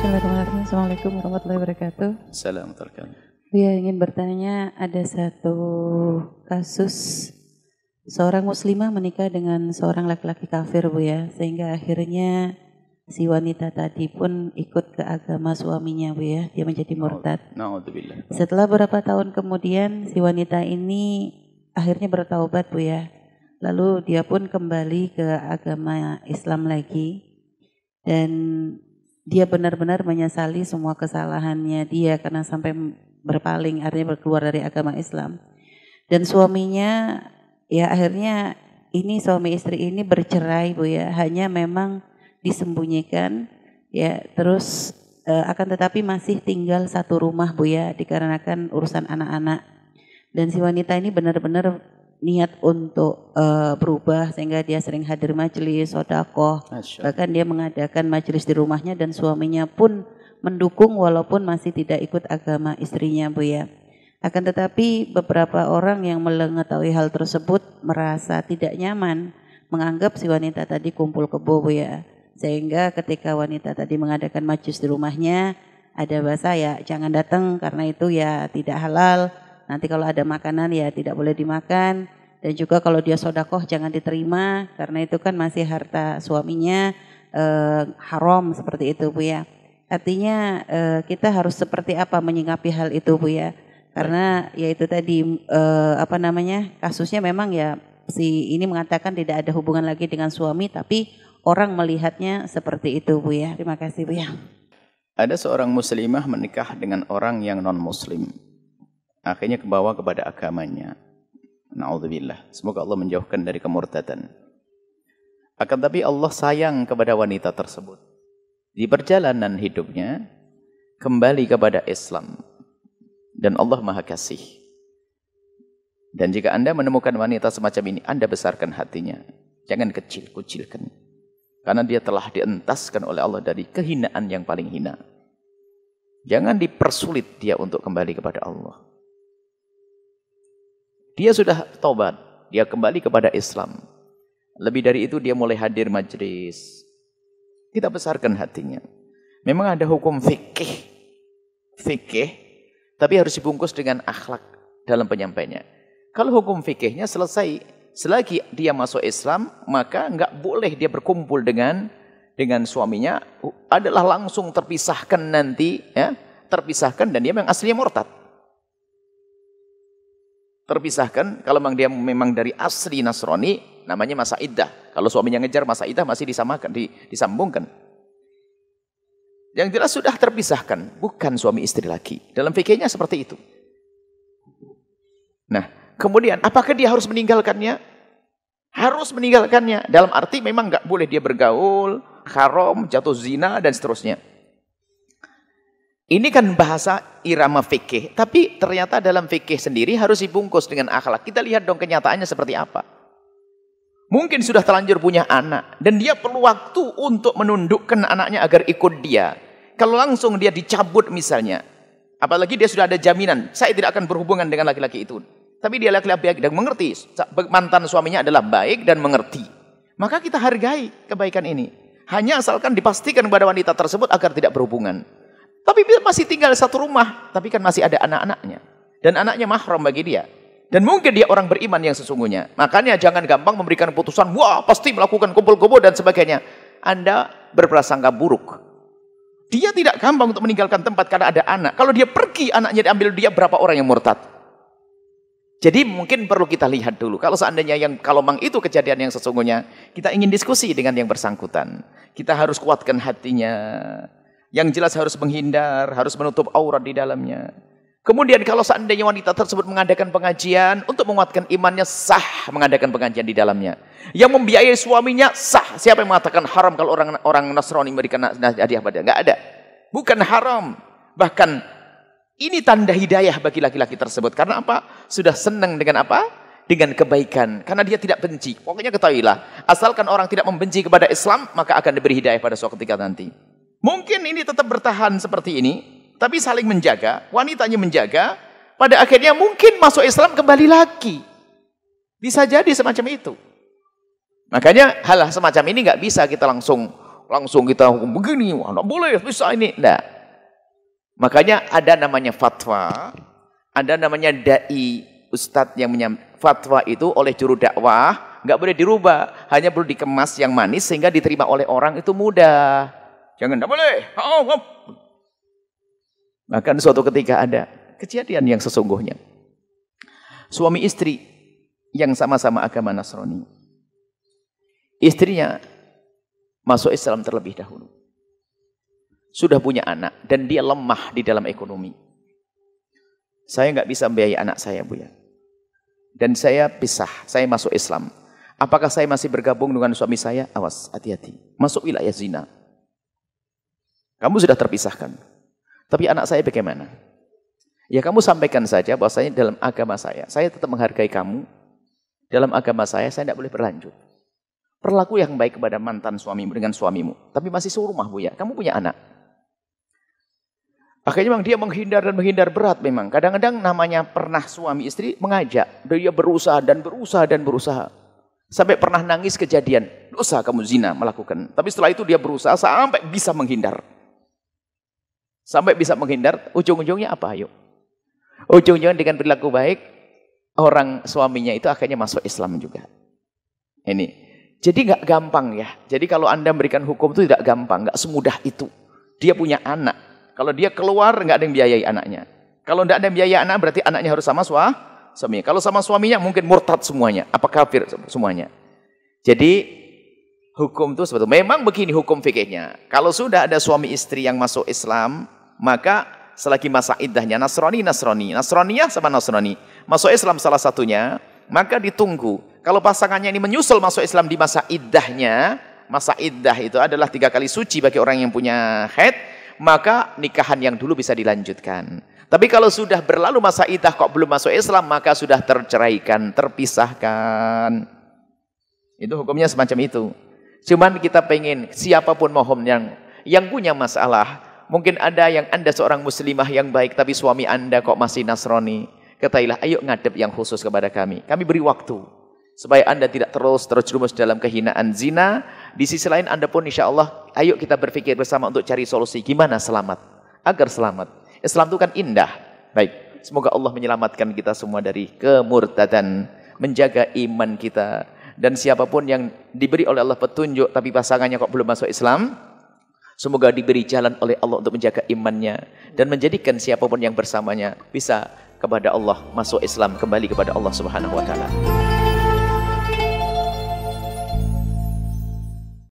Bismillahirrahmanirrahim. Assalamualaikum warahmatullahi wabarakatuh. Assalamualaikum. Buya ingin bertanya, ada satu kasus seorang muslimah menikah dengan seorang laki-laki kafir Bu ya, sehingga akhirnya si wanita tadi pun ikut ke agama suaminya Bu ya, dia menjadi murtad. Setelah beberapa tahun kemudian si wanita ini akhirnya bertaubat Bu ya. Lalu dia pun kembali ke agama Islam lagi dan dia benar-benar menyesali semua kesalahannya dia karena sampai berpaling artinya berkeluar dari agama Islam. Dan suaminya ya akhirnya ini suami istri ini bercerai Bu ya, hanya memang disembunyikan ya terus eh, akan tetapi masih tinggal satu rumah Bu ya dikarenakan urusan anak-anak. Dan si wanita ini benar-benar niat untuk eh, berubah sehingga dia sering hadir majelis, sodakoh, Allah. bahkan dia mengadakan majelis di rumahnya dan suaminya pun mendukung walaupun masih tidak ikut agama istrinya Bu ya. Akan tetapi beberapa orang yang mengetahui hal tersebut merasa tidak nyaman menganggap si wanita tadi kumpul kebo Bu ya. Sehingga ketika wanita tadi mengadakan majelis di rumahnya ada bahasa ya jangan datang karena itu ya tidak halal. Nanti kalau ada makanan ya tidak boleh dimakan dan juga kalau dia sodakoh jangan diterima karena itu kan masih harta suaminya eh, haram seperti itu Bu ya. Artinya eh, kita harus seperti apa menyikapi hal itu Bu ya. Karena ya itu tadi eh, apa namanya kasusnya memang ya si ini mengatakan tidak ada hubungan lagi dengan suami tapi orang melihatnya seperti itu Bu ya. Terima kasih Bu ya. Ada seorang muslimah menikah dengan orang yang non muslim. Akhirnya kebawa kepada agamanya. Naudzubillah. Semoga Allah menjauhkan dari kemurtadan. Akan tapi Allah sayang kepada wanita tersebut. Di perjalanan hidupnya kembali kepada Islam. Dan Allah Maha Kasih. Dan jika Anda menemukan wanita semacam ini, Anda besarkan hatinya. Jangan kecil-kucilkan. Karena dia telah dientaskan oleh Allah dari kehinaan yang paling hina. Jangan dipersulit dia untuk kembali kepada Allah. Dia sudah taubat, dia kembali kepada Islam. Lebih dari itu dia mulai hadir majlis. Kita besarkan hatinya. Memang ada hukum fikih. Fikih, tapi harus dibungkus dengan akhlak dalam penyampainya. Kalau hukum fikihnya selesai, selagi dia masuk Islam, maka nggak boleh dia berkumpul dengan dengan suaminya adalah langsung terpisahkan nanti ya terpisahkan dan dia memang aslinya murtad terpisahkan. Kalau memang dia memang dari asli Nasrani namanya masa iddah. Kalau suaminya ngejar masa iddah masih disamakan di, disambungkan. Yang jelas sudah terpisahkan bukan suami istri lagi. Dalam fikihnya seperti itu. Nah kemudian apakah dia harus meninggalkannya? Harus meninggalkannya. Dalam arti memang nggak boleh dia bergaul haram, jatuh zina, dan seterusnya. Ini kan bahasa irama fikih, tapi ternyata dalam fikih sendiri harus dibungkus dengan akhlak. Kita lihat dong kenyataannya seperti apa. Mungkin sudah terlanjur punya anak, dan dia perlu waktu untuk menundukkan anaknya agar ikut dia. Kalau langsung dia dicabut misalnya, apalagi dia sudah ada jaminan, saya tidak akan berhubungan dengan laki-laki itu. Tapi dia laki-laki dan mengerti, mantan suaminya adalah baik dan mengerti. Maka kita hargai kebaikan ini. Hanya asalkan dipastikan kepada wanita tersebut agar tidak berhubungan. Tapi dia masih tinggal satu rumah, tapi kan masih ada anak-anaknya. Dan anaknya mahram bagi dia. Dan mungkin dia orang beriman yang sesungguhnya. Makanya jangan gampang memberikan putusan, wah pasti melakukan kumpul-kumpul dan sebagainya. Anda berprasangka buruk. Dia tidak gampang untuk meninggalkan tempat karena ada anak. Kalau dia pergi, anaknya diambil dia berapa orang yang murtad. Jadi mungkin perlu kita lihat dulu. Kalau seandainya yang kalau memang itu kejadian yang sesungguhnya, kita ingin diskusi dengan yang bersangkutan. Kita harus kuatkan hatinya. Yang jelas harus menghindar, harus menutup aurat di dalamnya. Kemudian kalau seandainya wanita tersebut mengadakan pengajian untuk menguatkan imannya sah mengadakan pengajian di dalamnya. Yang membiayai suaminya sah. Siapa yang mengatakan haram kalau orang orang Nasrani memberikan hadiah pada? Enggak ada. Bukan haram. Bahkan ini tanda hidayah bagi laki-laki tersebut. Karena apa? Sudah senang dengan apa? Dengan kebaikan. Karena dia tidak benci. Pokoknya ketahuilah. Asalkan orang tidak membenci kepada Islam, maka akan diberi hidayah pada suatu ketika nanti. Mungkin ini tetap bertahan seperti ini. Tapi saling menjaga. Wanitanya menjaga. Pada akhirnya mungkin masuk Islam kembali lagi. Bisa jadi semacam itu. Makanya hal semacam ini nggak bisa kita langsung langsung kita hukum begini, tidak boleh, bisa ini. Tidak. Makanya ada namanya fatwa, ada namanya dai ustadz yang menyam, fatwa itu oleh juru dakwah nggak boleh dirubah, hanya perlu dikemas yang manis sehingga diterima oleh orang itu mudah. Jangan tidak boleh. Oh, oh. Bahkan suatu ketika ada kejadian yang sesungguhnya. Suami istri yang sama-sama agama Nasrani. Istrinya masuk Islam terlebih dahulu. Sudah punya anak dan dia lemah di dalam ekonomi. Saya nggak bisa membiayai anak saya, Bu ya. Dan saya pisah, saya masuk Islam. Apakah saya masih bergabung dengan suami saya? Awas, hati-hati. Masuk wilayah zina. Kamu sudah terpisahkan. Tapi anak saya bagaimana? Ya kamu sampaikan saja bahwasanya dalam agama saya, saya tetap menghargai kamu. Dalam agama saya, saya tidak boleh berlanjut. Perlaku yang baik kepada mantan suamimu dengan suamimu. Tapi masih serumah bu ya, kamu punya anak. Akhirnya memang dia menghindar dan menghindar berat memang. Kadang-kadang namanya pernah suami istri mengajak. Dia berusaha dan berusaha dan berusaha. Sampai pernah nangis kejadian. Dosa kamu zina melakukan. Tapi setelah itu dia berusaha sampai bisa menghindar. Sampai bisa menghindar. Ujung-ujungnya apa? Ayo. Ujung-ujungnya dengan perilaku baik, orang suaminya itu akhirnya masuk Islam juga. Ini. Jadi nggak gampang ya. Jadi kalau Anda memberikan hukum itu tidak gampang, nggak semudah itu. Dia punya anak. Kalau dia keluar nggak ada yang biayai anaknya. Kalau tidak ada yang biayai anak berarti anaknya harus sama sua, suaminya. Kalau sama suaminya mungkin murtad semuanya, apa kafir semuanya. Jadi hukum itu sebetulnya memang begini hukum fikihnya. Kalau sudah ada suami istri yang masuk Islam, maka selagi masa iddahnya Nasrani Nasrani. Nasraniyah sama Nasrani. Masuk Islam salah satunya maka ditunggu. Kalau pasangannya ini menyusul masuk Islam di masa iddahnya masa iddah itu adalah tiga kali suci bagi orang yang punya head maka nikahan yang dulu bisa dilanjutkan. Tapi kalau sudah berlalu masa iddah kok belum masuk Islam maka sudah terceraikan terpisahkan. Itu hukumnya semacam itu. Cuman kita pengen siapa pun mohon yang yang punya masalah Mungkin ada yang anda seorang muslimah yang baik tapi suami anda kok masih Nasrani. Katailah, ayo ngadep yang khusus kepada kami. Kami beri waktu. Supaya anda tidak terus terjerumus dalam kehinaan zina. Di sisi lain anda pun insya Allah, ayo kita berpikir bersama untuk cari solusi. Gimana selamat? Agar selamat. Islam itu kan indah. Baik, semoga Allah menyelamatkan kita semua dari kemurtadan. Menjaga iman kita. Dan siapa pun yang diberi oleh Allah petunjuk tapi pasangannya kok belum masuk Islam, Semoga diberi jalan oleh Allah untuk menjaga imannya dan menjadikan siapa pun yang bersamanya bisa kepada Allah masuk Islam kembali kepada Allah Subhanahu wa taala.